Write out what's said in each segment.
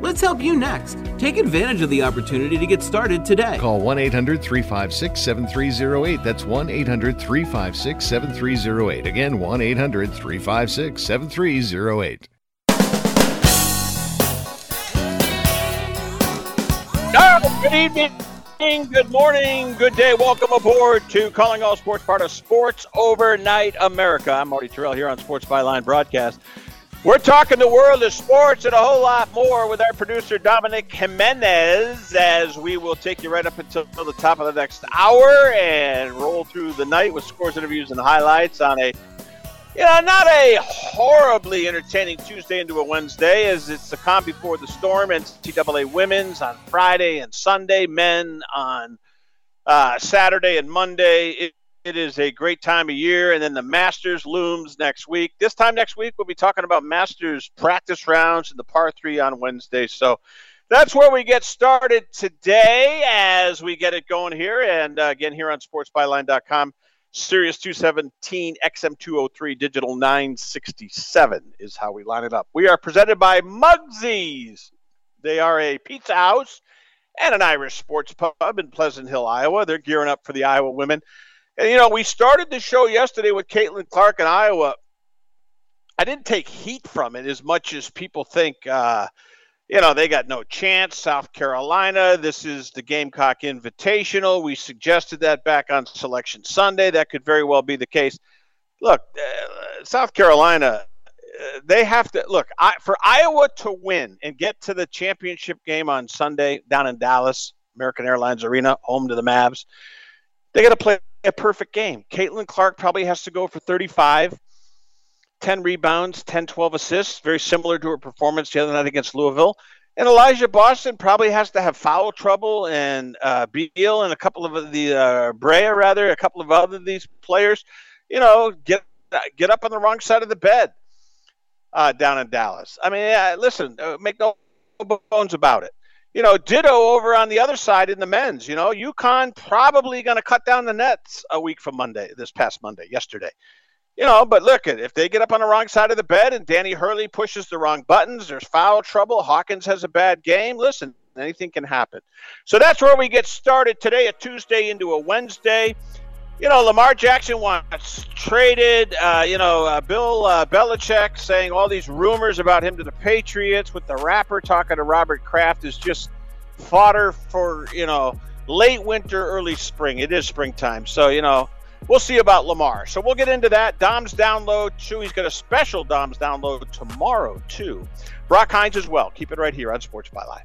Let's help you next. Take advantage of the opportunity to get started today. Call 1 800 356 7308. That's 1 800 356 7308. Again, 1 800 356 7308. Ah, good evening good morning, good day. Welcome aboard to Calling All Sports, part of Sports Overnight America. I'm Marty Tirrell here on Sports Byline Broadcast. We're talking the world of sports and a whole lot more with our producer Dominic Jimenez as we will take you right up until the top of the next hour and roll through the night with scores, interviews, and highlights on a you know, not a horribly entertaining Tuesday into a Wednesday as it's the calm before the storm. And NCAA women's on Friday and Sunday, men on uh, Saturday and Monday. It, is a great time of year. And then the Masters looms next week. This time next week, we'll be talking about Masters practice rounds and the par three on Wednesday. So that's where we get started today as we get it going here. And uh, again, here on sportsbyline.com. Sirius 217, XM203, Digital 967 is how we line it up. We are presented by Mugsy's. They are a pizza house and an Irish sports pub in Pleasant Hill, Iowa. They're gearing up for the Iowa women. And, you know, we started the show yesterday with Caitlin Clark in Iowa. I didn't take heat from it as much as people think. Uh, you know, they got no chance. South Carolina, this is the Gamecock Invitational. We suggested that back on Selection Sunday. That could very well be the case. Look, uh, South Carolina, uh, they have to look I, for Iowa to win and get to the championship game on Sunday down in Dallas, American Airlines Arena, home to the Mavs. They got to play a perfect game. Caitlin Clark probably has to go for 35. 10 rebounds, 10, 12 assists, very similar to her performance the other night against Louisville. And Elijah Boston probably has to have foul trouble, and uh, Beal and a couple of the uh, Brea, rather, a couple of other these players, you know, get get up on the wrong side of the bed uh, down in Dallas. I mean, yeah, listen, uh, make no bones about it. You know, ditto over on the other side in the men's. You know, UConn probably going to cut down the nets a week from Monday, this past Monday, yesterday. You know, but look, if they get up on the wrong side of the bed and Danny Hurley pushes the wrong buttons, there's foul trouble. Hawkins has a bad game. Listen, anything can happen. So that's where we get started today, a Tuesday into a Wednesday. You know, Lamar Jackson wants traded. Uh, you know, uh, Bill uh, Belichick saying all these rumors about him to the Patriots with the rapper talking to Robert Kraft is just fodder for, you know, late winter, early spring. It is springtime. So, you know, we'll see about Lamar. So we'll get into that. Dom's download too. He's got a special Dom's download tomorrow too. Brock Hines as well. Keep it right here on Sports Byline.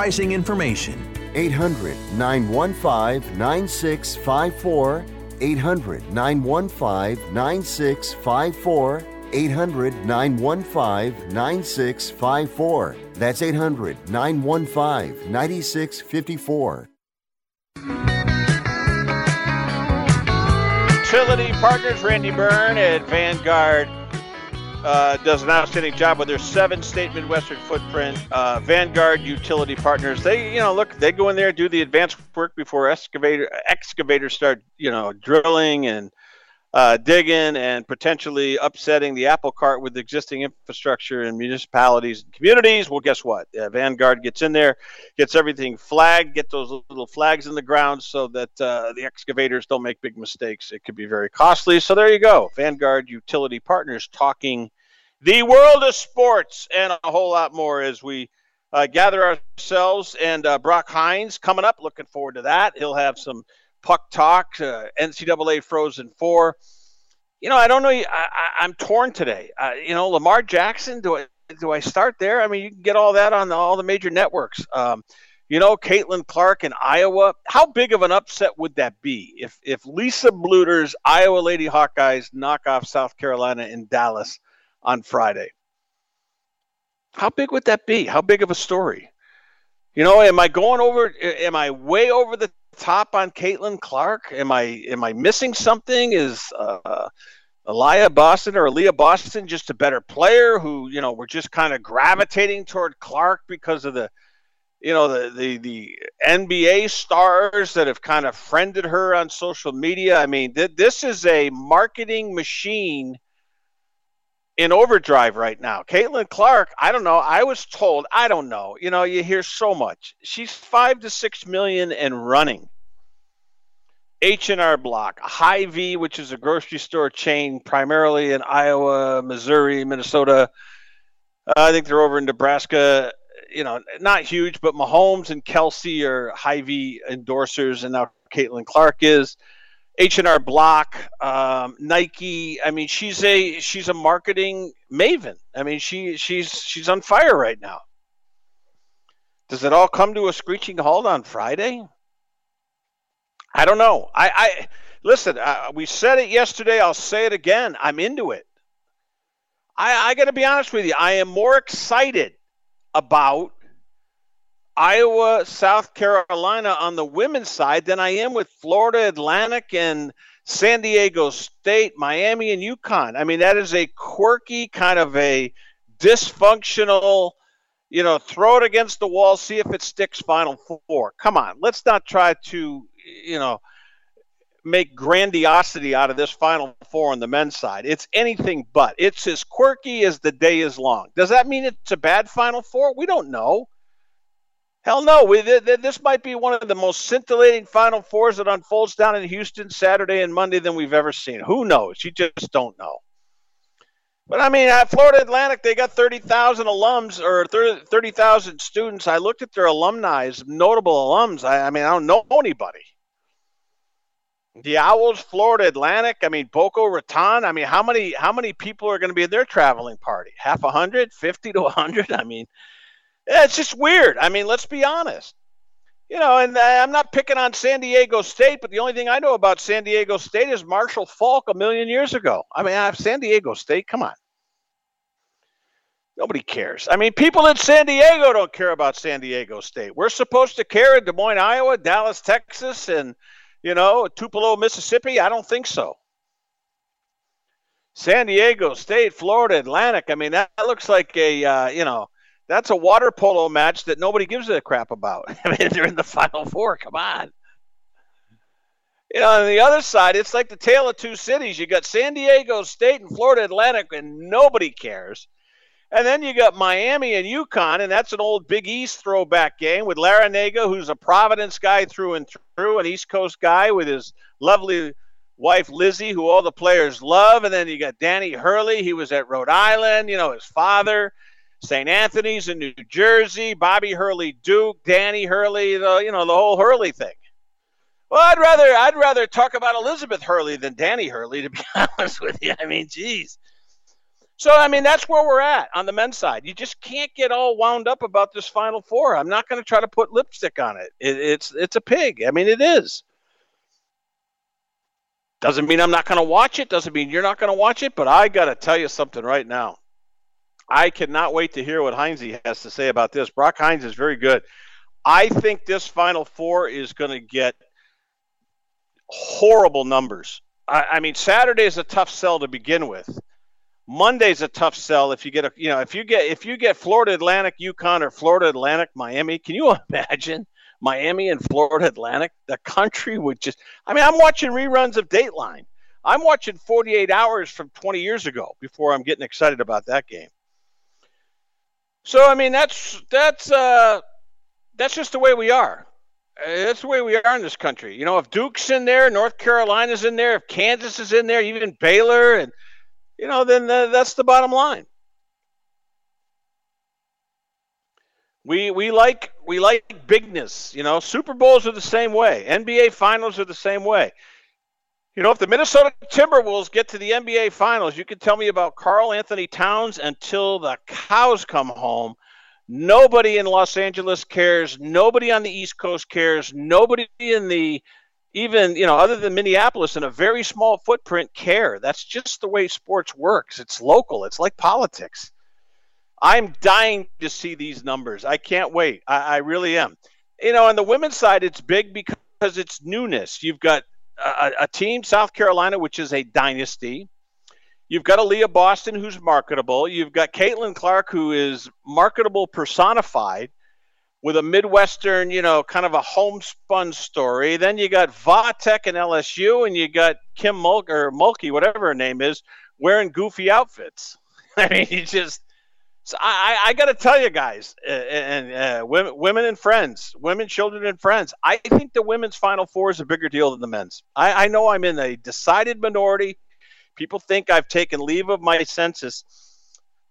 information. 800 915 9654. 800 915 9654. 800 915 9654. That's 800 915 9654. Utility Partners, Randy Byrne at Vanguard uh, does an outstanding job with their seven state Midwestern footprint. Uh, Vanguard Utility Partners, they, you know, look, they go in there, do the advanced work before excavator excavators start, you know, drilling and uh, digging and potentially upsetting the apple cart with existing infrastructure in municipalities and communities. Well, guess what? Uh, Vanguard gets in there, gets everything flagged, get those little flags in the ground so that uh, the excavators don't make big mistakes. It could be very costly. So there you go. Vanguard Utility Partners talking the world of sports and a whole lot more as we uh, gather ourselves. And uh, Brock Hines coming up. Looking forward to that. He'll have some puck talk, uh, NCAA Frozen Four. You know, I don't know. I, am torn today. Uh, you know, Lamar Jackson. Do I do I start there? I mean, you can get all that on the, all the major networks. Um, you know, Caitlin Clark in Iowa. How big of an upset would that be if if Lisa Bluder's Iowa Lady Hawkeyes knock off South Carolina in Dallas on Friday? How big would that be? How big of a story? You know, am I going over? Am I way over the top on Caitlin Clark? Am I am I missing something? Is uh, Elia Boston or Aliyah Boston just a better player who you know we're just kind of gravitating toward Clark because of the you know the, the the NBA stars that have kind of friended her on social media. I mean, th- this is a marketing machine in overdrive right now. Caitlin Clark, I don't know. I was told, I don't know. You know, you hear so much. She's five to six million and running. H and R Block, Hy-Vee, which is a grocery store chain primarily in Iowa, Missouri, Minnesota. Uh, I think they're over in Nebraska. You know, not huge, but Mahomes and Kelsey are Hy-Vee endorsers, and now Caitlin Clark is. H&R Block, um, Nike. I mean, she's a she's a marketing maven. I mean, she she's she's on fire right now. Does it all come to a screeching halt on Friday? I don't know. I, I listen. Uh, we said it yesterday. I'll say it again. I'm into it. I, I got to be honest with you. I am more excited about Iowa, South Carolina on the women's side than I am with Florida Atlantic and San Diego State, Miami, and UConn. I mean, that is a quirky kind of a dysfunctional, you know, throw it against the wall, see if it sticks Final Four. Come on, let's not try to, you know, make grandiosity out of this Final Four on the men's side. It's anything but. It's as quirky as the day is long. Does that mean it's a bad Final Four? We don't know. Hell no. We, th- th- this might be one of the most scintillating Final Fours that unfolds down in Houston Saturday and Monday than we've ever seen. Who knows? You just don't know. But I mean, at Florida Atlantic, they got 30,000 alums or 30,000 students. I looked at their alumni, notable alums. I, I mean, I don't know anybody. The Owls, Florida Atlantic. I mean, Boca Raton. I mean, how many how many people are going to be in their traveling party? Half a hundred, fifty to a hundred. I mean, it's just weird. I mean, let's be honest. You know, and I'm not picking on San Diego State, but the only thing I know about San Diego State is Marshall Faulk a million years ago. I mean, San Diego State. Come on. Nobody cares. I mean, people in San Diego don't care about San Diego State. We're supposed to care in Des Moines, Iowa, Dallas, Texas, and you know, Tupelo, Mississippi? I don't think so. San Diego State, Florida Atlantic. I mean, that looks like a, uh, you know, that's a water polo match that nobody gives a crap about. I mean, they're in the Final Four. Come on. You know, on the other side, it's like the tale of two cities. You got San Diego State and Florida Atlantic, and nobody cares. And then you got Miami and UConn, and that's an old Big East throwback game with Larrañaga, who's a Providence guy through and through, an East Coast guy with his lovely wife Lizzie, who all the players love. And then you got Danny Hurley, he was at Rhode Island, you know, his father. St. Anthony's in New Jersey, Bobby Hurley Duke, Danny Hurley, the you know, the whole Hurley thing. Well, I'd rather I'd rather talk about Elizabeth Hurley than Danny Hurley, to be honest with you. I mean, geez. So, I mean, that's where we're at on the men's side. You just can't get all wound up about this Final Four. I'm not going to try to put lipstick on it. it. It's it's a pig. I mean, it is. Doesn't mean I'm not going to watch it. Doesn't mean you're not going to watch it. But I got to tell you something right now. I cannot wait to hear what Hines has to say about this. Brock Hines is very good. I think this Final Four is going to get horrible numbers. I, I mean, Saturday is a tough sell to begin with Monday's a tough sell if you get a you know if you get if you get Florida Atlantic, UConn, or Florida Atlantic, Miami. Can you imagine Miami and Florida Atlantic? The country would just. I mean, I'm watching reruns of Dateline. I'm watching 48 hours from 20 years ago before I'm getting excited about that game. So I mean, that's that's uh, that's just the way we are. That's the way we are in this country. You know, if Duke's in there, North Carolina's in there, if Kansas is in there, even Baylor and you know, then uh, that's the bottom line. We we like we like bigness. You know, Super Bowls are the same way. NBA Finals are the same way. You know, if the Minnesota Timberwolves get to the NBA Finals, you can tell me about Karl-Anthony Towns until the cows come home. Nobody in Los Angeles cares. Nobody on the East Coast cares. Nobody in the even you know other than minneapolis in a very small footprint care. That's just the way sports works. It's local. It's like politics. I'm dying to see these numbers. I can't wait. I, I really am. You know on the women's side it's big because it's newness. You've got a, a team south carolina which is a dynasty You've got Aliyah Boston, who's marketable. You've got Caitlin Clark, who is marketable personified with a Midwestern, you know, kind of a homespun story. Then you got Vatek and LSU, and you got Kim Mulk or Mulkey, whatever her name is, wearing goofy outfits. I mean, you just. So I, I got to tell you guys, uh, and uh, women, women and friends, women, children, and friends. I think the women's Final Four is a bigger deal than the men's. I, I know I'm in a decided minority. People think I've taken leave of my senses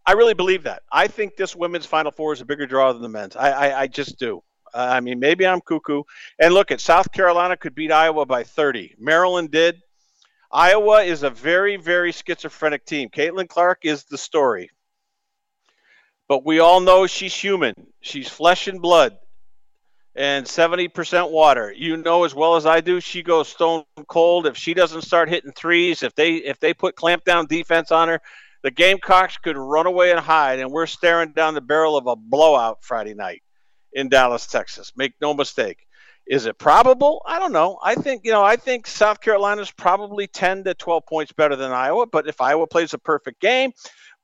I really believe that. I think this women's Final Four is a bigger draw than the men's. I, I, I just do. Uh, I mean, maybe I'm cuckoo. And look, at South Carolina could beat Iowa by 30. Maryland did. Iowa is a very, very schizophrenic team. Caitlin Clark is the story. But we all know she's human. She's flesh and blood and 70% water. You know as well as I do, she goes stone cold. If she doesn't start hitting threes, if they if they put clamp down defense on her, the Gamecocks could run away and hide, and we're staring down the barrel of a blowout Friday night in Dallas, Texas. Make no mistake. Is it probable? I don't know. I think, you know, I think South Carolina's probably 10 to 12 points better than Iowa, but if Iowa plays a perfect game,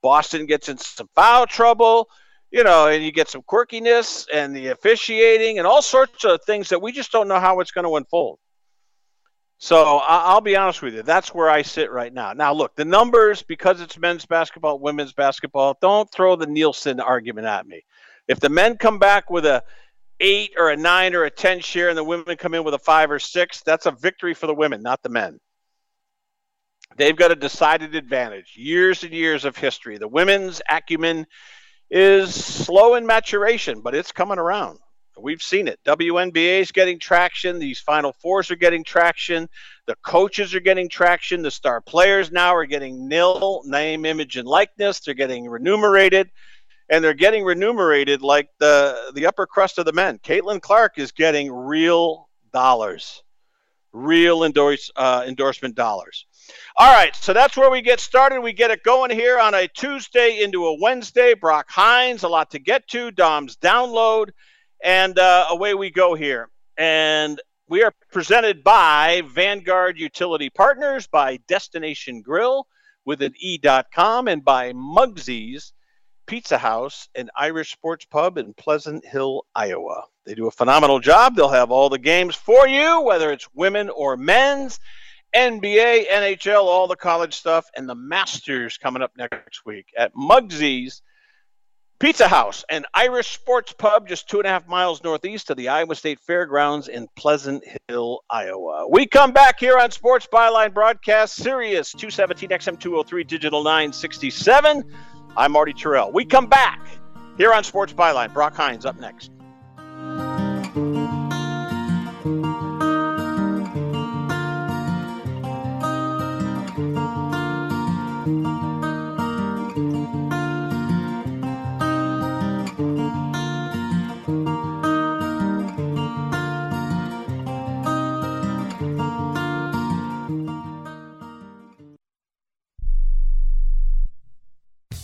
Boston gets in some foul trouble, you know, and you get some quirkiness and the officiating and all sorts of things that we just don't know how it's going to unfold. So I'll be honest with you. That's where I sit right now. Now, look, the numbers, because it's men's basketball, women's basketball, don't throw the Nielsen argument at me. If the men come back with a eight or a nine or a 10 share and the women come in with a five or six, that's a victory for the women, not the men. They've got a decided advantage, years and years of history. The women's acumen is slow in maturation, but it's coming around. We've seen it. WNBA is getting traction. These Final Fours are getting traction. The coaches are getting traction. The star players now are getting nil name, image, and likeness. They're getting remunerated and they're getting remunerated like the the upper crust of the men. Caitlin Clark is getting real dollars, real endorse uh, endorsement dollars. All right, so that's where we get started. We get it going here on a Tuesday into a Wednesday. Brock Hines, a lot to get to. Dom's download, and uh, away we go here. And we are presented by Vanguard Utility Partners, by Destination Grill with an E.com, and by Mugsy's Pizza House an Irish Sports Pub in Pleasant Hill, Iowa. They do a phenomenal job. They'll have all the games for you, whether it's women or men's, NBA, NHL, all the college stuff, and the Masters coming up next week at Mugsy's Pizza House an Irish Sports Pub, just two and a half miles northeast of the Iowa State Fairgrounds in Pleasant Hill, Iowa. We come back here on Sports Byline Broadcast, Sirius 217 XM203 Digital 967. I'm Marty Tirrell. We come back here on Sports Byline. Brock Hines up next.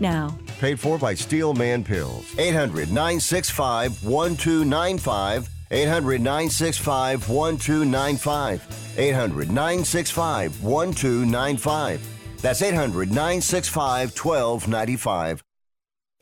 now. Paid for by Steel Man Pills. 800 965 1295. 800 965 1295. 800 965 1295. That's 800 965 1295.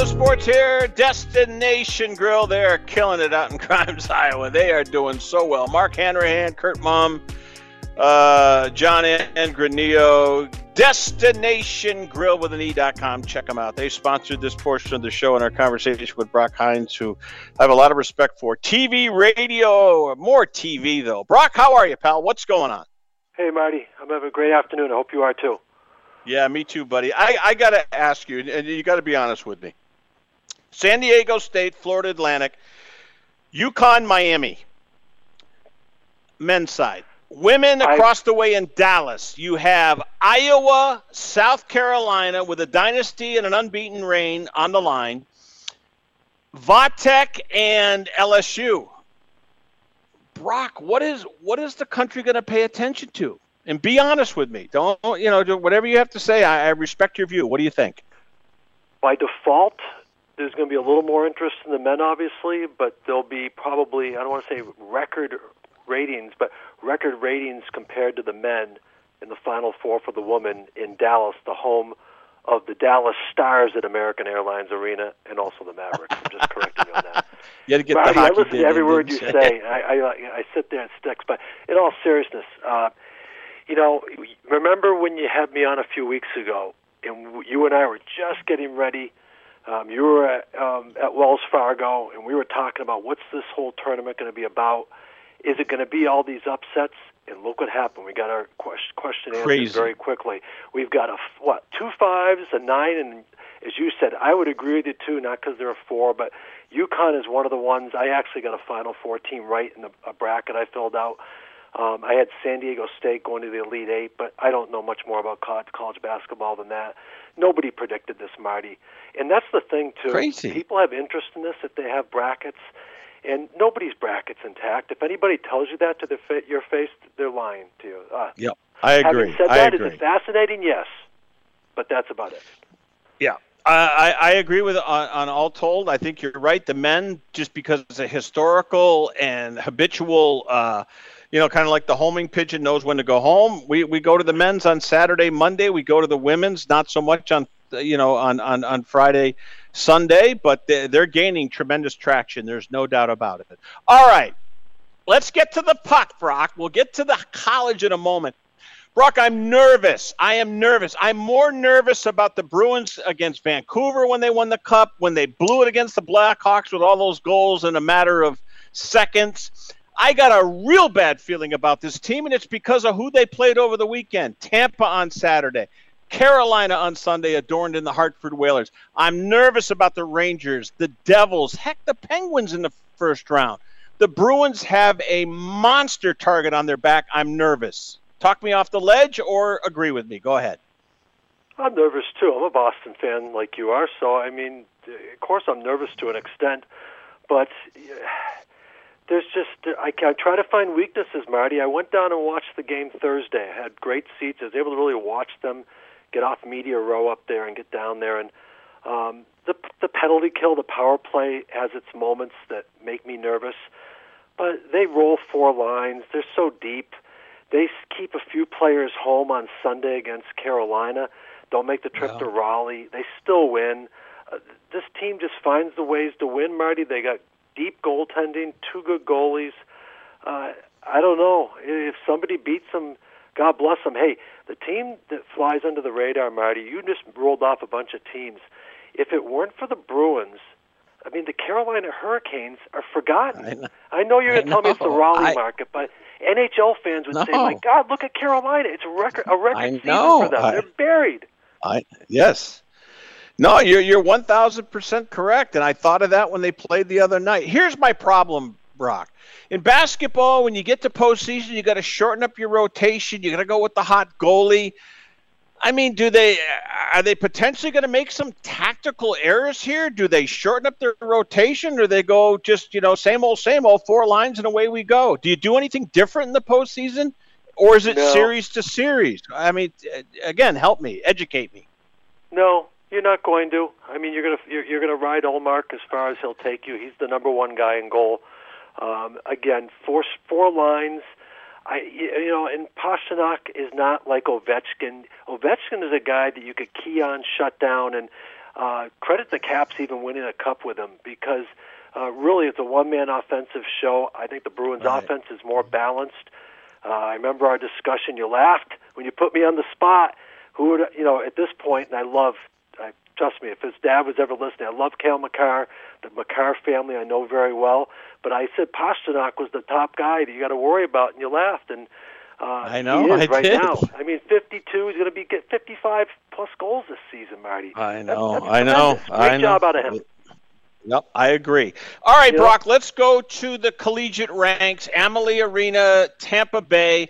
Of Sports here, Destination Grill. They're killing it out in Grimes, Iowa. They are doing so well. Mark Hanrahan, Kurt Mum, uh, John and Granillo, Destination Grill with an E.com. Check them out. They sponsored this portion of the show in our conversation with Brock Hines, who I have a lot of respect for. TV, radio, more TV, though. Brock, how are you, pal? What's going on? Hey, Marty. I'm having a great afternoon. I hope you are too. Yeah, me too, buddy. I, I got to ask you, and you got to be honest with me. San Diego State, Florida Atlantic, UConn, Miami, men's side. Women across the way in Dallas, you have Iowa, South Carolina with a dynasty and an unbeaten reign on the line. Vatech and LSU. Brock, what is what is the country going to pay attention to? And be honest with me. Don't you know whatever you have to say. I, I respect your view. What do you think? By default, there's going to be a little more interest in the men, obviously, but there'll be probably I don't want to say record ratings, but record ratings compared to the men in the Final Four for the women in Dallas, the home of the Dallas Stars at American Airlines Arena, and also the Mavericks. I'm just correcting you on that. You had to get Marty, the hockey I listen to every word you say. say. I, I I sit there and sticks. But in all seriousness, uh, you know, remember when you had me on a few weeks ago, and you and I were just getting ready. Um, you were at, um, at Wells Fargo, and we were talking about what's this whole tournament going to be about. Is it going to be all these upsets? And look what happened. We got our question, question Crazy. answered very quickly. We've got a what two fives, a nine, and as you said, I would agree with you too. Not because there are four, but UConn is one of the ones. I actually got a Final Four team right in the a bracket I filled out. Um, I had San Diego State going to the Elite Eight, but I don't know much more about college, college basketball than that. Nobody predicted this, Marty, and that's the thing too. Crazy. People have interest in this if they have brackets and nobody's bracket's intact. If anybody tells you that to the fa- your face, they're lying to you. Uh, Yep, I agree. Having said I that, agree. is it fascinating? Yes, but that's about it. Yeah, I, I I agree with on, on all told. I think you're right. The men, just because it's a historical and habitual, uh, you know, kind of like the homing pigeon knows when to go home. We we go to the men's on Saturday, Monday. We go to the women's, not so much on you know on on on Friday, Sunday, but they're, they're gaining tremendous traction. There's no doubt about it. All right, let's get to the puck, Brock. We'll get to the college in a moment. Brock, I'm nervous. I am nervous. I'm more nervous about the Bruins against Vancouver when they won the cup, when they blew it against the Blackhawks with all those goals in a matter of seconds. I got a real bad feeling about this team, and it's because of who they played over the weekend. Tampa on Saturday, Carolina on Sunday, adorned in the Hartford Whalers. I'm nervous about the Rangers, the Devils, heck, the Penguins in the first round. The Bruins have a monster target on their back. I'm nervous. Talk me off the ledge or agree with me. Go ahead. I'm nervous too. I'm a Boston fan like you are, so I mean, of course, I'm nervous to an extent, but there's just I, I try to find weaknesses, Marty. I went down and watched the game Thursday. I had great seats. I was able to really watch them get off media row up there and get down there. And um, the the penalty kill, the power play has its moments that make me nervous, but they roll four lines. They're so deep. They keep a few players home on Sunday against Carolina. Don't make the trip to Raleigh. They still win. Uh, this team just finds the ways to win, Marty. They got deep goaltending, two good goalies. Uh, I don't know if somebody beats them. God bless them. Hey, the team that flies under the radar, Marty. You just rolled off a bunch of teams. If it weren't for the Bruins, I mean, the Carolina Hurricanes are forgotten. I know. I know you're going to tell me it's the. Raleigh I- market, but NHL fans would say, "My God, look at Carolina! It's a record, a record I season know. for them. They're buried." I yes. No, you're you're one thousand percent correct, and I thought of that when they played the other night. Here's my problem, Brock. In basketball, when you get to postseason, you got to shorten up your rotation. You got to go with the hot goalie. I mean, do they are they potentially going to make some tactical errors here? Do they shorten up their rotation, or they go just you know same old same old four lines and away we go? Do you do anything different in the postseason, or is it No. series to series? I mean, again, help me, educate me. No, you're not going to. I mean, you're gonna you're, you're gonna ride Ullmark as far as he'll take you. He's the number one guy in goal. Um, again, four four lines. I you know, and Pastrnak is not like Ovechkin. Ovechkin is a guy that you could key on, shut down, and uh, credit the Caps even winning a cup with him because uh, really it's a one-man offensive show. I think the Bruins' right. offense is more balanced. Uh, I remember our discussion. You laughed when you put me on the spot. Who would you know at this point? And I love. Trust me, if his dad was ever listening, I love Cale Makar, the Makar family. I know very well. But I said Pastrnak was the top guy that you got to worry about, and you laughed. And uh, I know. He is I right did. now. I mean, 52. He's going to be get 55 plus goals this season, Marty. I know. That's I know. Great I know. job out of him. Yep, I agree. All right, Yeah. Brock, let's go to the collegiate ranks. Amalie Arena, Tampa Bay.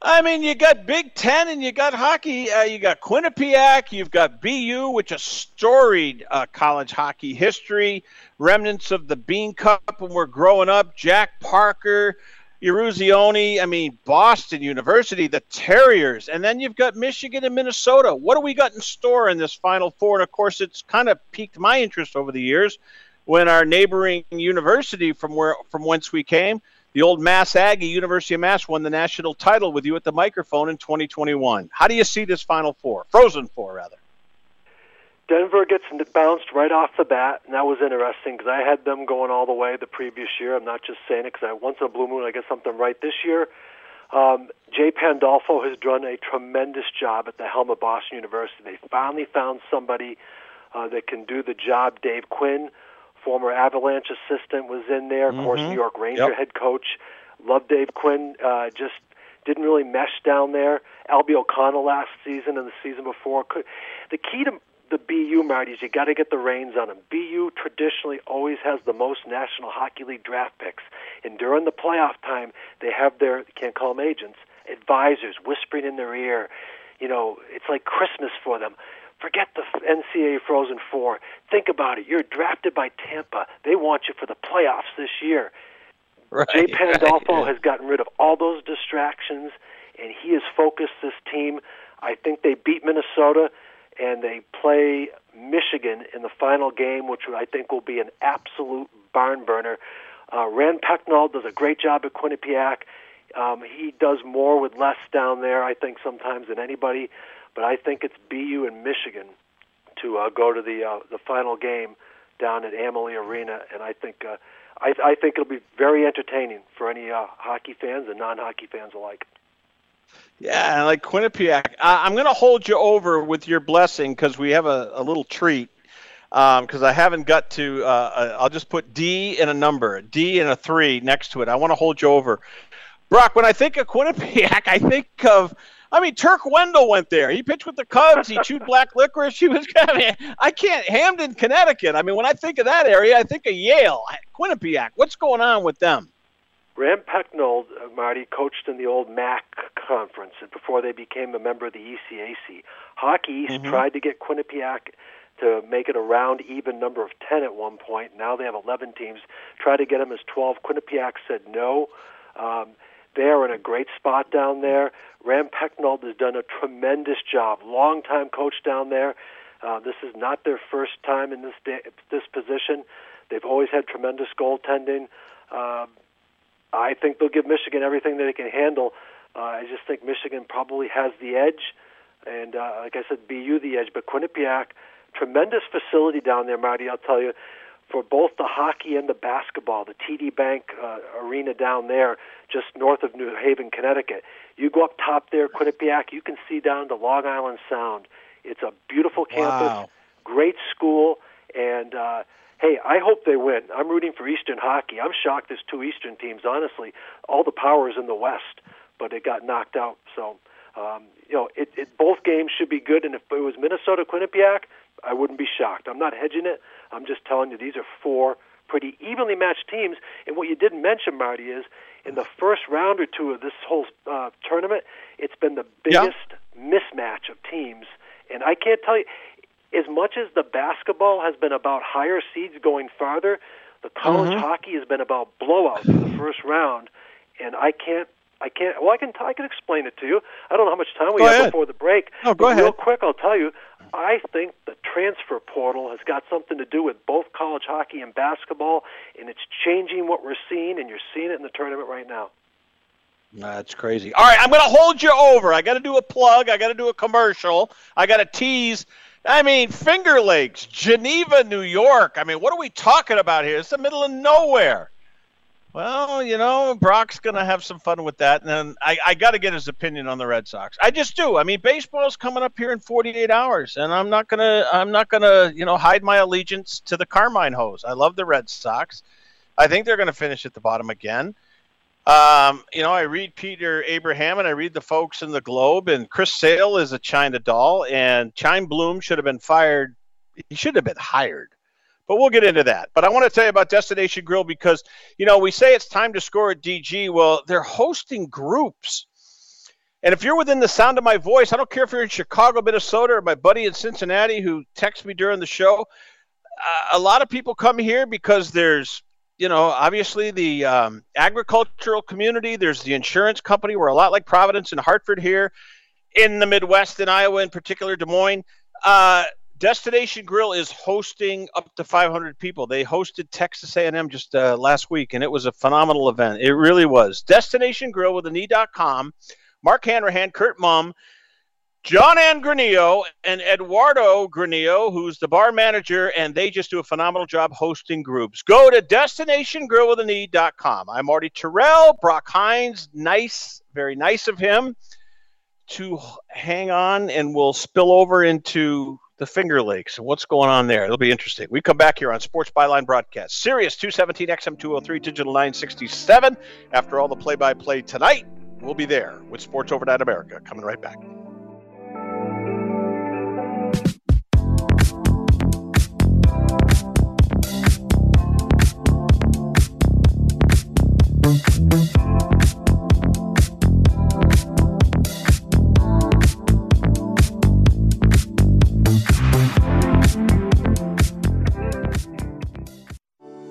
I mean, you got Big Ten and you got hockey. Uh, you got Quinnipiac. You've got BU, which is storied uh, college hockey history. Remnants of the Bean Cup when we're growing up. Jack Parker, Eruzione. I mean, Boston University, the Terriers, and then you've got Michigan and Minnesota. What do we got in store in this Final Four? And of course, it's kind of piqued my interest over the years when our neighboring university from where from whence we came, the old Mass Aggie, University of Mass, won the national title with you at the microphone in 2021. How do you see this Final Four, Frozen Four, rather? Denver gets bounced right off the bat, and that was interesting because I had them going all the way the previous year. I'm not just saying it because I once in a blue moon I get something right this year. Um, Jay Pandolfo has done a tremendous job at the helm of Boston University. They finally found somebody uh, that can do the job. Dave Quinn, former Avalanche assistant, was in there. Of course, Mhm. New York Ranger Yep. head coach. Love Dave Quinn. Uh, just didn't really mesh down there. Albie O'Connell last season and the season before. Could, the key to the BU, Marty, is you got to get the reins on them. BU traditionally always has the most National Hockey League draft picks, and during the playoff time, they have their can't call them agents, advisors whispering in their ear. You know, it's like Christmas for them. Forget the NCAA Frozen Four. Think about it. You're drafted by Tampa. They want you for the playoffs this year. Right, Jay Pandolfo right. has gotten rid of all those distractions, and he has focused this team. I think they beat Minnesota, and they play Michigan in the final game, which I think will be an absolute barn burner. Uh, Rand Pecknold does a great job at Quinnipiac. Um, he does more with less down there, I think, sometimes than anybody. But I think it's BU and Michigan to uh, go to the uh, the final game down at Amalie Arena, and I think uh, I, I think it'll be very entertaining for any uh, hockey fans and non-hockey fans alike. Yeah, like Quinnipiac. I, I'm going to hold you over with your blessing because we have a, a little treat. Because I haven't got to, uh, uh, I'll just put D and a number, D and a three next to it. I want to hold you over. Brock, when I think of Quinnipiac, I think of, I mean, Turk Wendell went there. He pitched with the Cubs. He chewed black licorice. He was, kind of, I can't, Hamden, Connecticut. I mean, when I think of that area, I think of Yale. Quinnipiac, what's going on with them? Rand Pecknold, uh, Marty, coached in the old MAAC conference before they became a member of the ECAC. Hockey East Mhm. tried to get Quinnipiac to make it a round even number of 10 at one point. Now they have 11 teams. Tried to get them as 12. Quinnipiac said no. Um, they are in a great spot down there. Rand Pecknold has done a tremendous job. Long-time coach down there. Uh, this is not their first time in this da- this position. They've always had tremendous goaltending. Um, I think they'll give Michigan everything that they can handle. Uh, I just think Michigan probably has the edge, and uh, like I said, BU the edge. But Quinnipiac, tremendous facility down there, Marty. I'll tell you, for both the hockey and the basketball, the TD Bank uh, Arena down there, just north of New Haven, Connecticut. You go up top there, Quinnipiac, you can see down to Long Island Sound. It's a beautiful campus, Wow. great school, and uh, hey, I hope they win. I'm rooting for Eastern hockey. I'm shocked there's two Eastern teams. Honestly, all the power is in the West, but it got knocked out. So, um, you know, it, it both games should be good. And if it was Minnesota Quinnipiac, I wouldn't be shocked. I'm not hedging it. I'm just telling you these are four pretty evenly matched teams. And what you didn't mention, Marty, is in the first round or two of this whole uh, tournament, it's been the Yeah. biggest mismatch of teams. And I can't tell you, as much as the basketball has been about higher seeds going farther, the college Mhm. hockey has been about blowouts in the first round. And I can't, I can't. Well, I can, I can explain it to you. I don't know how much time we Go have ahead. before the break. No, go but Real quick, I'll tell you. I think the transfer portal has got something to do with both college hockey and basketball, and it's changing what we're seeing, and you're seeing it in the tournament right now. That's crazy. All right, I'm going to hold you over. I got to do a plug. I got to do a commercial. I got to tease. I mean, Finger Lakes, Geneva, New York. I mean, what are we talking about here? It's the middle of nowhere. Well, you know, Brock's going to have some fun with that. And then I, I got to get his opinion on the Red Sox. I just do. I mean, baseball's coming up here in 48 hours, and I'm not going to, I'm not going to, you know, hide my allegiance to the Carmine hose. I love the Red Sox. I think they're going to finish at the bottom again. Um, you know, I read Peter Abraham and I read the folks in the Globe, and Chris Sale is a China doll, and Chaim Bloom should have been fired. He shouldn't have been hired. But we'll get into that. But I want to tell you about Destination Grill because, you know, we say it's time to score at DG. Well, they're hosting groups. And if you're within the sound of my voice, I don't care if you're in Chicago, Minnesota, or my buddy in Cincinnati who texts me during the show. Uh, a lot of people come here because there's you know, obviously the um, agricultural community. There's the insurance company. We're a lot like Providence and Hartford here in the Midwest, in Iowa, in particular, Des Moines. Uh, Destination Grill is hosting up to 500 people. They hosted Texas A&M just uh, last week, and it was a phenomenal event. It really was. Destination Grill with an. Mark Hanrahan, Kurt Mumm, John Ann Granillo and Eduardo Granillo, who's the bar manager, and they just do a phenomenal job hosting groups. Go to destinationgrillwithanE.com. I'm Marty Tirrell, Brock Hines, nice, very nice of him to hang on, and we'll spill over into the Finger Lakes and what's going on there. It'll be interesting. We come back here on Sports Byline Broadcast, Sirius 217 XM 203, Digital 967. After all the play by play tonight, we'll be there with Sports Overnight America. Coming right back.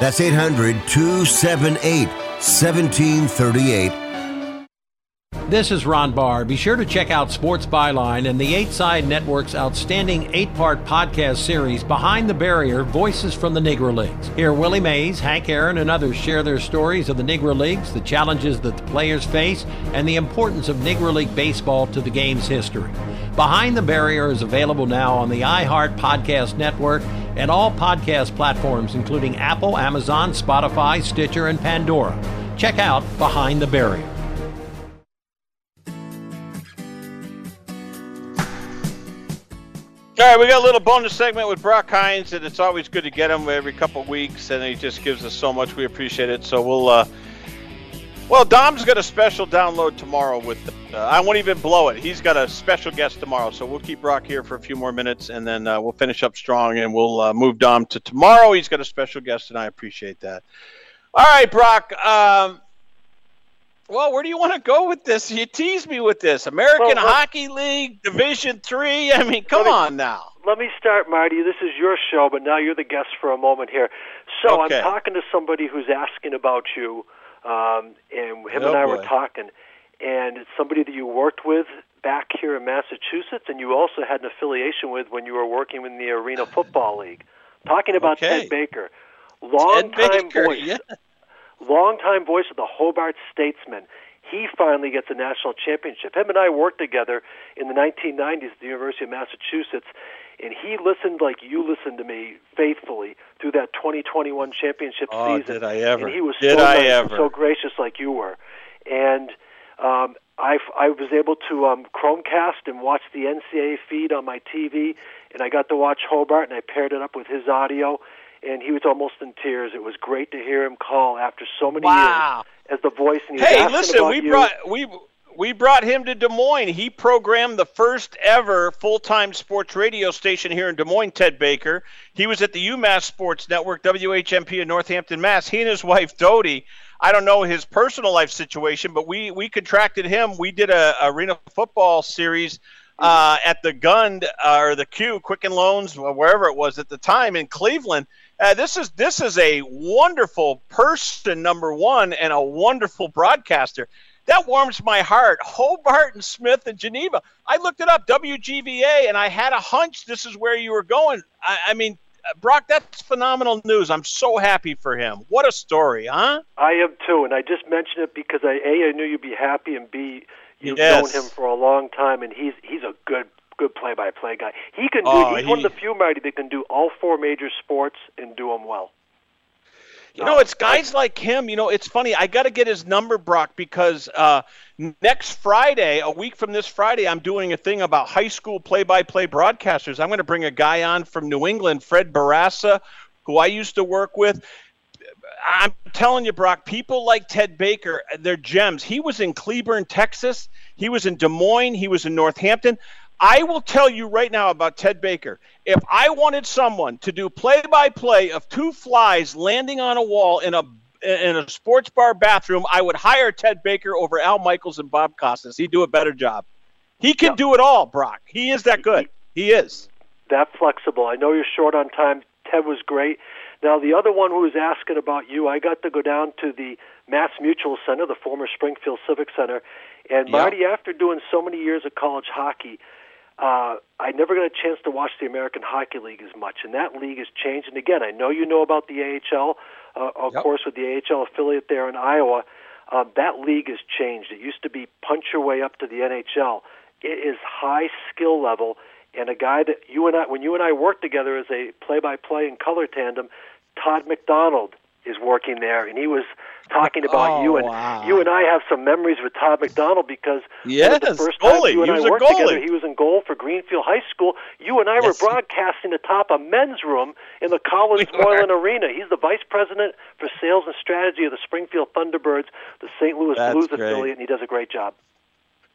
That's 800 278 1738. This is Ron Barr. Be sure to check out Sports Byline and the Eight Side Network's outstanding eight part podcast series, Behind the Barrier Voices from the Negro Leagues. Here, Willie Mays, Hank Aaron, and others share their stories of the Negro Leagues, the challenges that the players face, and the importance of Negro League baseball to the game's history. Behind the Barrier is available now on the iHeart Podcast Network and all podcast platforms, including Apple, Amazon, Spotify, Stitcher, and Pandora. Check out Behind the Barrier. All right, we got a little bonus segment with Brock Hines, and it's always good to get him every couple weeks, and he just gives us so much. We appreciate it. So we'll, uh, well, Dom's got a special download tomorrow with. Uh, I won't even blow it. He's got a special guest tomorrow, so we'll keep Brock here for a few more minutes, and then uh, we'll finish up strong, and we'll uh, move Dom to tomorrow. He's got a special guest, and I appreciate that. All right, Brock. Um, well, where do you want to go with this? You tease me with this American Well, Hockey League Division Three. I mean, come me- on now. Let me start, Marty. This is your show, but now you're the guest for a moment here. So Okay. I'm talking to somebody who's asking about you, um, and him Oh, and I were talking, and it's somebody that you worked with back here in Massachusetts, and you also had an affiliation with when you were working in the Arena Football League. Talking about Okay. Ted Baker, long-time Baker, voice, yeah. longtime voice of the Hobart Statesmen. He finally gets a national championship. Him and I worked together in the 1990s at the University of Massachusetts, and he listened like you listened to me faithfully through that 2021 championship Oh, season. did I ever. And he was Did so I nice and ever. so gracious like you were. And um, I, I was able to um, Chromecast and watch the NCAA feed on my TV, and I got to watch Hobart, and I paired it up with his audio, and he was almost in tears. It was great to hear him call after so many Wow. years as the voice. And he Hey, listen, about we you. brought we we brought him to Des Moines. He programmed the first ever full-time sports radio station here in Des Moines. Ted Baker. He was at the UMass Sports Network, WHMP in Northampton, Mass. He and his wife Dodie. I don't know his personal life situation, but we we contracted him. We did a arena football series uh, at the Gund uh, or the Q Quicken Loans, wherever it was at the time in Cleveland. Uh, this is this is a wonderful person, number one, and a wonderful broadcaster. That warms my heart. Hobart and Smith and Geneva. I looked it up, WGVA, and I had a hunch this is where you were going. I, I mean, uh, Brock, that's phenomenal news. I'm so happy for him. What a story, huh? I am too, and I just mentioned it because I a I knew you'd be happy, and b you've Yes. known him for a long time, and he's he's a good good play-by-play guy. He can do. Oh, he's one of the few Marty that can do all four major sports and do them well. You know, it's guys like him. You know, it's funny. I got to get his number, Brock, because uh, next Friday, a week from this Friday, I'm doing a thing about high school play-by-play broadcasters. I'm going to bring a guy on from New England, Fred Barassa, who I used to work with. I'm telling you, Brock, people like Ted Baker, they're gems. He was in Cleburne, Texas. He was in Des Moines. He was in Northampton. I will tell you right now about Ted Baker. If I wanted someone to do play-by-play of two flies landing on a wall in a in a sports bar bathroom, I would hire Ted Baker over Al Michaels and Bob Costas. He'd do a better job. He can do it all, Brock. He is that good. He is. that flexible. I know you're short on time. Ted was great. Now, the other one who was asking about you, I got to go down to the Mass Mutual Center, the former Springfield Civic Center. And Yeah. Marty, after doing so many years of college hockey, uh, I never got a chance to watch the American Hockey League as much. And that league has changed. And again, I know you know about the AHL, uh, of Yep. course, with the AHL affiliate there in Iowa. Uh, that league has changed. It used to be punch your way up to the NHL. It is high skill level, and a guy that you and I, when you and I worked together as a play-by-play and color tandem, Todd McDonald is working there, and he was talking about Oh, you and wow. you and I have some memories with Todd McDonald because of the first goalie. you and He I worked together, he was in goal for Greenfield High School. You and I Yes. were broadcasting atop a men's room in the Collins We. Moylan Arena. He's the vice president for sales and strategy of the Springfield Thunderbirds, the St. Louis That's Blues great. affiliate, and he does a great job.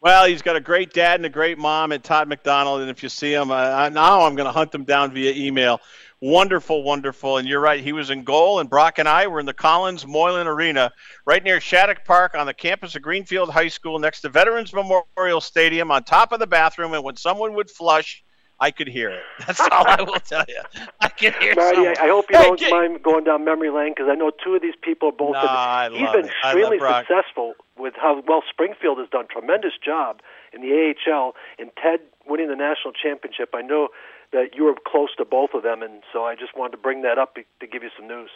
Well, he's got a great dad and a great mom, and Todd McDonald. And if you see him, uh, now I'm going to hunt him down via email. Wonderful, wonderful. And you're right, he was in goal, and Brock and I were in the Collins Moylan Arena, right near Shattuck Park on the campus of Greenfield High School, next to Veterans Memorial Stadium, on top of the bathroom. And when someone would flush, I could hear it. That's all I will tell you. I can hear Marty. I, I hope you Hey, don't get- mind going down memory lane because I know two of these people are both. Nah, I he's been it. Extremely successful with how well Springfield has done. Tremendous job in the AHL, and Ted winning the national championship. I know that you were close to both of them, and so I just wanted to bring that up to give you some news.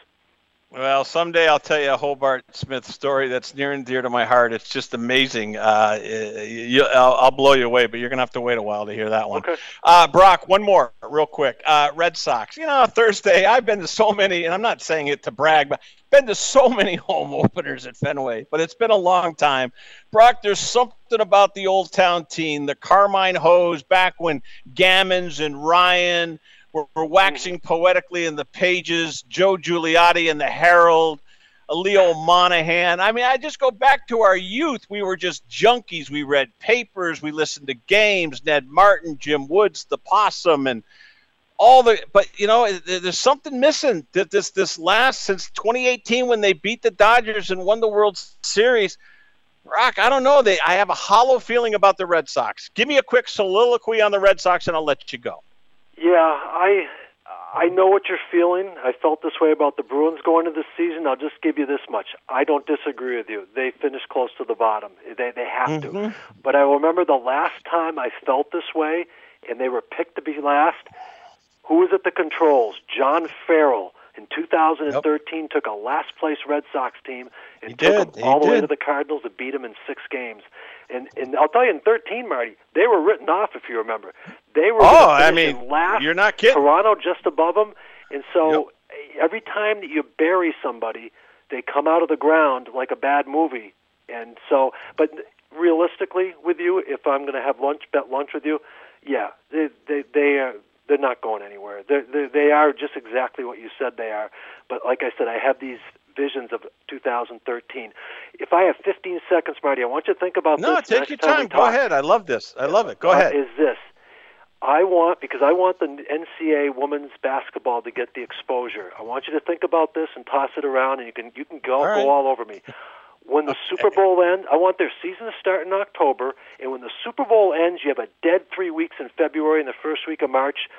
Well, someday I'll tell you a Hobart Smith story that's near and dear to my heart. It's just amazing. Uh, you, I'll, I'll, blow you away, but you're going to have to wait a while to hear that one. Okay. Uh, Brock, one more real quick. Uh, Red Sox. You know, Thursday, I've been to so many, and I'm not saying it to brag, but been to so many home openers at Fenway, but it's been a long time. Brock, there's something about the Old Town team, the Carmine Hose, back when Gammons and Ryan – we're, waxing poetically in the pages. Joe Giuliotti in the Herald. Leo Monahan. I mean, I just go back to our youth. We were just junkies. We read papers. We listened to games. Ned Martin, Jim Woods, the Possum, and all the. But you know, there's something missing. That this this last since 2018 when they beat the Dodgers and won the World Series. Rock, I don't know. They I have a hollow feeling about the Red Sox. Give me a quick soliloquy on the Red Sox, and I'll let you go. Yeah, I I know what you're feeling. I felt this way about the Bruins going into this season. I'll just give you this much. I don't disagree with you. They finished close to the bottom. They they have mm-hmm. to. But I remember the last time I felt this way and they were picked to be last. Who was at the controls? John Farrell in 2013 yep. took a last place Red Sox team and he took did. them all he the did. way to the Cardinals to beat them in six games. And and I'll tell you, in 13, Marty, they were written off. If you remember, they were. Oh, I mean, last. You're not kidding. Toronto just above them, and so yep. Eh, every time that you bury somebody, they come out of the ground like a bad movie. And so, but realistically, with you, if I'm going to have lunch, bet lunch with you, yeah, they they they are. They're not going anywhere. They're, they're, they are just exactly what you said they are. But like I said, I have these visions of 2013. If I have 15 seconds, Marty, I want you to think about no, this. No, take your time. Go ahead. I love this. I love it. Go uh, ahead. Is this? I want because I want the NCAA women's basketball to get the exposure. I want you to think about this and toss it around, and you can you can go all right. go all over me. When the Super Bowl ends, I want their season to start in October, and when the Super Bowl ends, you have a dead three weeks in February and the first week of March.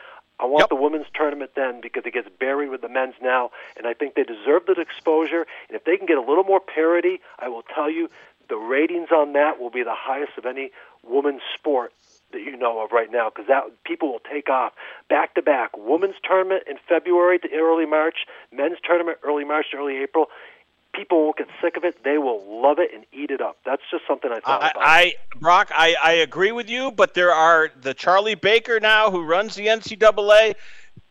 I want yep. the women's tournament then because it gets buried with the men's now, and I think they deserve that exposure. And if they can get a little more parity, I will tell you the ratings on that will be the highest of any women's sport that you know of right now because that people will take off back to back. Women's tournament in February to early March, men's tournament early March to early April. People won't get sick of it. They will love it and eat it up. That's just something I thought I, about. I Brock, I, I agree with you, but there are the Charlie Baker now who runs the NCAA.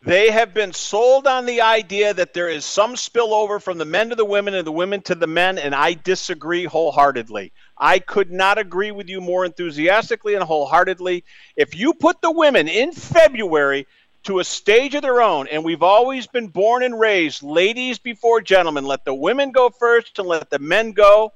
They have been sold on the idea that there is some spillover from the men to the women and the women to the men, and I disagree wholeheartedly. I could not agree with you more enthusiastically and wholeheartedly. If you put the women in February to a stage of their own, and we've always been born and raised ladies before gentlemen, let the women go first and let the men go.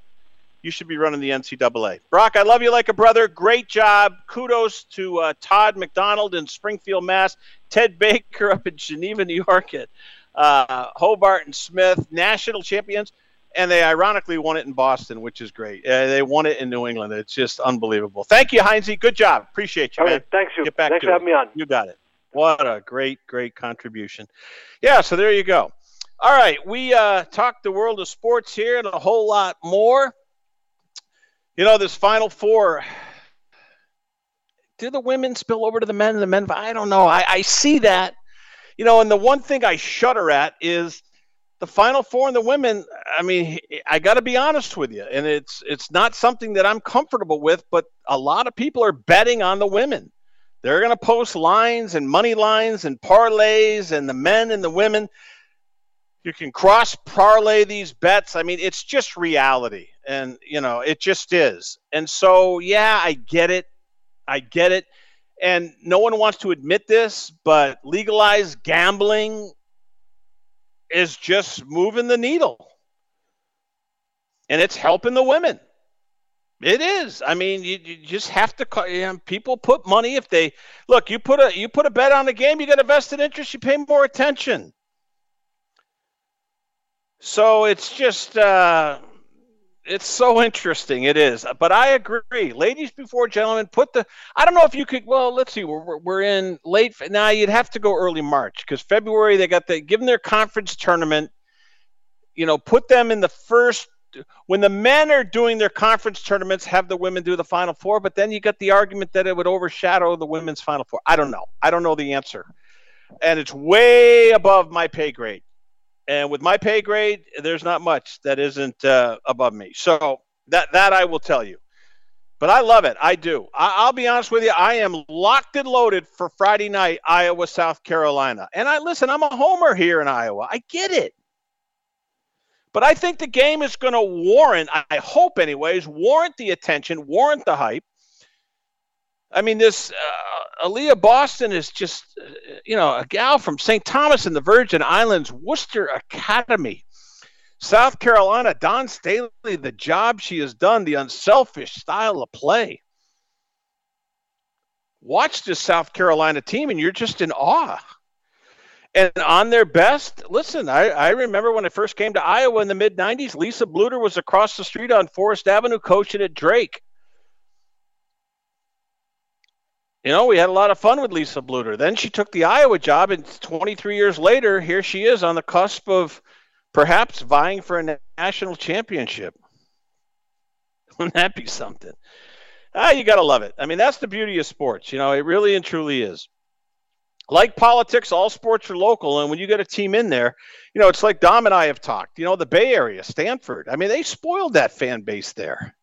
You should be running the NCAA. Brock, I love you like a brother. Great job. Kudos to uh, Todd McDonald in Springfield, Mass. Ted Baker up in Geneva, New York at uh, Hobart and Smith, national champions. And they ironically won it in Boston, which is great. Uh, they won it in New England. It's just unbelievable. Thank you, Heinze. Good job. Appreciate you, All man. right, thanks you. Get back thanks to for it. having me on. You got it. What a great, great contribution. Yeah, so there you go. All right, we uh, talked the world of sports here and a whole lot more. You know, this Final Four. Do the women spill over to the men and the men? I don't know. I, I see that. You know, and the one thing I shudder at is the Final Four and the women. I mean, I got to be honest with you, and it's it's not something that I'm comfortable with. But a lot of people are betting on the women. They're going to post lines and money lines and parlays, and the men and the women. You can cross parlay these bets. I mean, it's just reality. And, you know, it just is. And so, yeah, I get it. I get it. And no one wants to admit this, but legalized gambling is just moving the needle. And it's helping the women. It is. I mean, you, you just have to. You know, people put money if they look. You put a you put a bet on a game. You get a vested interest. You pay more attention. So it's just uh, it's so interesting. It is, but I agree, ladies before gentlemen. Put the. I don't know if you could. Well, let's see. We're we're in late now. You'd have to go early March because February they got the given their conference tournament. You know, put them in the first when the men are doing their conference tournaments, have the women do the final four, but then you got the argument that it would overshadow the women's final four. I don't know. I don't know the answer. And it's way above my pay grade. And with my pay grade, there's not much that isn't uh, above me. So that that I will tell you. But I love it. I do. I, will be honest with you. I am locked and loaded for Friday night, Iowa, South Carolina. And I listen. I'm a homer here in Iowa. I get it. But I think the game is going to warrant. I hope, anyways, warrant the attention, warrant the hype. I mean, this uh, Aliyah Boston is just, uh, you know, a gal from St. Thomas in the Virgin Islands, Worcester Academy. South Carolina, Dawn Staley, the job she has done, the unselfish style of play. Watch this South Carolina team, and you're just in awe. And on their best, listen, I, I remember when I first came to Iowa in the mid 90s, Lisa Bluder was across the street on Forest Avenue coaching at Drake. You know, we had a lot of fun with Lisa Bluder. Then she took the Iowa job, and 23 years later, here she is on the cusp of perhaps vying for a national championship. Wouldn't that be something? Ah, you got to love it. I mean, that's the beauty of sports. You know, it really and truly is. Like politics, all sports are local. And when you get a team in there, you know, it's like Dom and I have talked. You know, the Bay Area, Stanford, I mean, they spoiled that fan base there.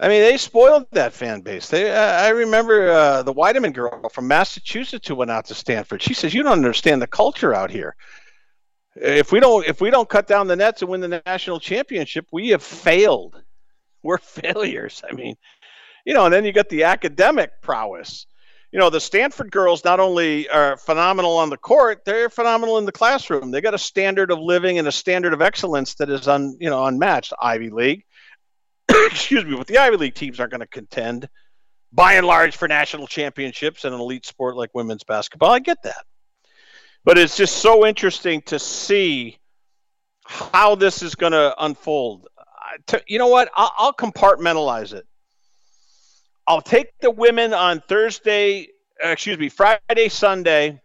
I mean, they spoiled that fan base. They, uh, I remember uh, the Weideman girl from Massachusetts who went out to Stanford. She says, "You don't understand the culture out here. If we don't, if we don't cut down the nets and win the national championship, we have failed. We're failures. I mean, you know. And then you got the academic prowess. You know, the Stanford girls not only are phenomenal on the court, they're phenomenal in the classroom. They got a standard of living and a standard of excellence that is un, you know, unmatched. Ivy League excuse me, but the Ivy League teams aren't going to contend by and large for national championships in an elite sport like women's basketball. I get that. But it's just so interesting to see how this is going to unfold. You know what? I'll, I'll compartmentalize it. I'll take the women on Thursday, uh, excuse me, Friday, Sunday,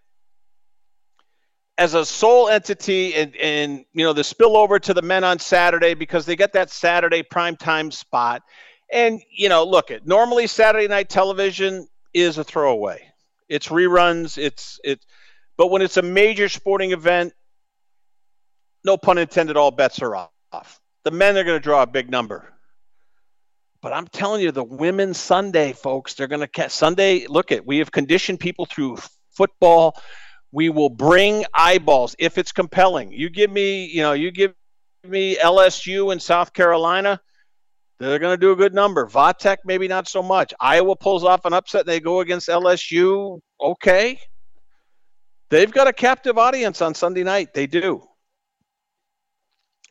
as a sole entity and, and you know the spillover to the men on Saturday because they get that Saturday prime time spot. And you know, look at normally Saturday night television is a throwaway. It's reruns, it's it but when it's a major sporting event, no pun intended, all bets are off. The men are going to draw a big number. But I'm telling you, the women's Sunday, folks, they're going to catch Sunday. Look at, we have conditioned people through football, we will bring eyeballs if it's compelling. You give me, you know, you give me LSU in South Carolina, they're going to do a good number. Vatek, maybe not so much. Iowa pulls off an upset and they go against LSU. Okay. They've got a captive audience on Sunday night. They do.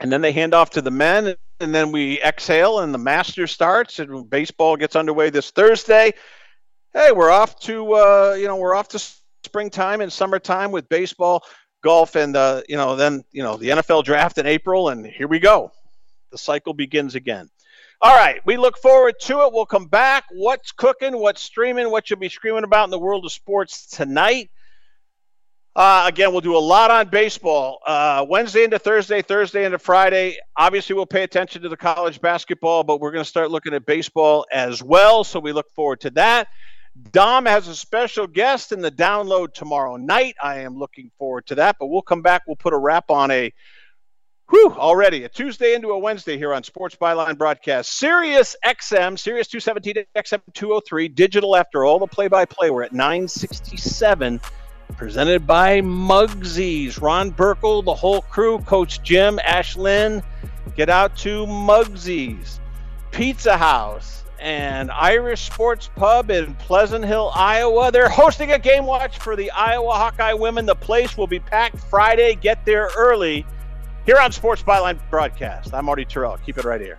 And then they hand off to the men, and then we exhale, and the Master starts, and baseball gets underway this Thursday. Hey, we're off to, uh, you know, we're off to springtime and summertime with baseball, golf, and uh, you know then you know the NFL draft in April, and here we go. The cycle begins again. All right, we look forward to it. We'll come back. What's cooking? What's streaming? What you'll be screaming about in the world of sports tonight? Uh, again, we'll do a lot on baseball uh, Wednesday into Thursday, Thursday into Friday. Obviously, we'll pay attention to the college basketball, but we're going to start looking at baseball as well. So we look forward to that. Dom has a special guest in the download tomorrow night. I am looking forward to that, but we'll come back. We'll put a wrap on a whew, already a Tuesday into a Wednesday here on Sports Byline broadcast. Sirius XM, Sirius 217 XM 203, digital after all the play by play. We're at 967, presented by Mugsy's. Ron Burkle, the whole crew, Coach Jim, Ashlyn, get out to Mugsy's. Pizza House and Irish Sports Pub in Pleasant Hill, Iowa. They're hosting a game watch for the Iowa Hawkeye women. The place will be packed Friday. Get there early here on Sports Byline Broadcast. I'm Marty Tirrell. Keep it right here.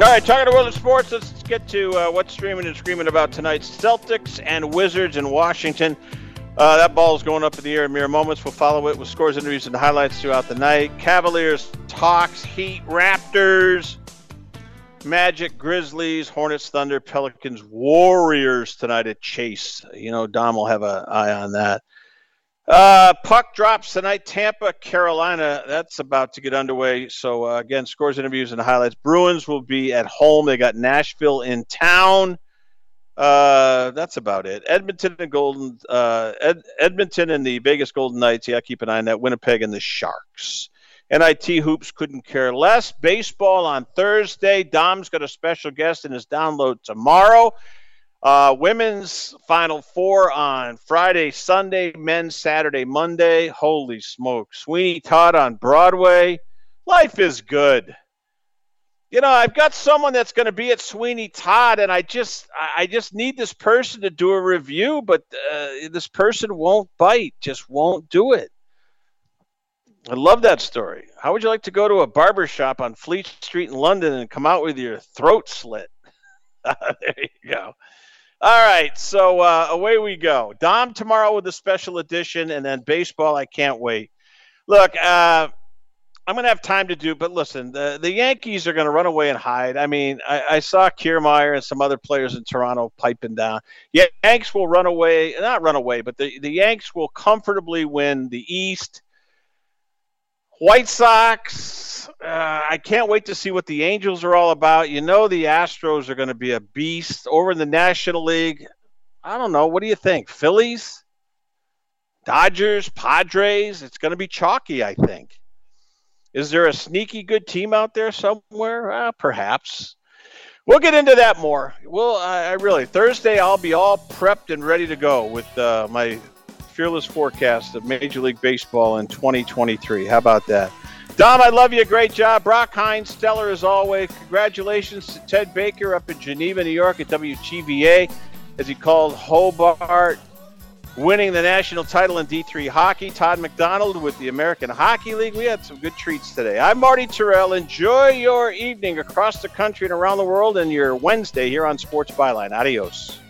All right, talking to world of sports, let's get to uh, what's streaming and screaming about tonight's Celtics and Wizards in Washington. Uh, that ball is going up in the air in mere moments. We'll follow it with scores, interviews, and highlights throughout the night. Cavaliers, Hawks, Heat, Raptors, Magic, Grizzlies, Hornets, Thunder, Pelicans, Warriors tonight at Chase. You know, Dom will have an eye on that. Uh, puck drops tonight. Tampa, Carolina. That's about to get underway. So uh, again, scores, interviews, and highlights. Bruins will be at home. They got Nashville in town. Uh, that's about it. Edmonton and Golden. Uh, Ed, Edmonton and the Vegas Golden Knights. Yeah, keep an eye on that. Winnipeg and the Sharks. NIT hoops couldn't care less. Baseball on Thursday. Dom's got a special guest in his download tomorrow. Uh, women's Final Four on Friday, Sunday, men's Saturday, Monday. Holy smoke. Sweeney Todd on Broadway. Life is good. You know, I've got someone that's going to be at Sweeney Todd, and I just, I just need this person to do a review, but uh, this person won't bite, just won't do it. I love that story. How would you like to go to a barber shop on Fleet Street in London and come out with your throat slit? there you go. All right, so uh, away we go. Dom tomorrow with a special edition, and then baseball. I can't wait. Look, uh, I'm going to have time to do, but listen, the, the Yankees are going to run away and hide. I mean, I, I saw Kiermaier and some other players in Toronto piping down. Yeah, Yanks will run away, not run away, but the, the Yanks will comfortably win the East. White Sox, uh, I can't wait to see what the Angels are all about. You know, the Astros are going to be a beast over in the National League. I don't know. What do you think? Phillies, Dodgers, Padres? It's going to be chalky, I think. Is there a sneaky good team out there somewhere? Uh, perhaps. We'll get into that more. Well, I, I really Thursday I'll be all prepped and ready to go with uh, my fearless forecast of Major League Baseball in 2023. How about that? Dom, I love you. Great job. Brock Hines, stellar as always. Congratulations to Ted Baker up in Geneva, New York at WGVA, as he called Hobart winning the national title in D3 hockey. Todd McDonald with the American Hockey League. We had some good treats today. I'm Marty Tirrell. Enjoy your evening across the country and around the world and your Wednesday here on Sports Byline. Adios.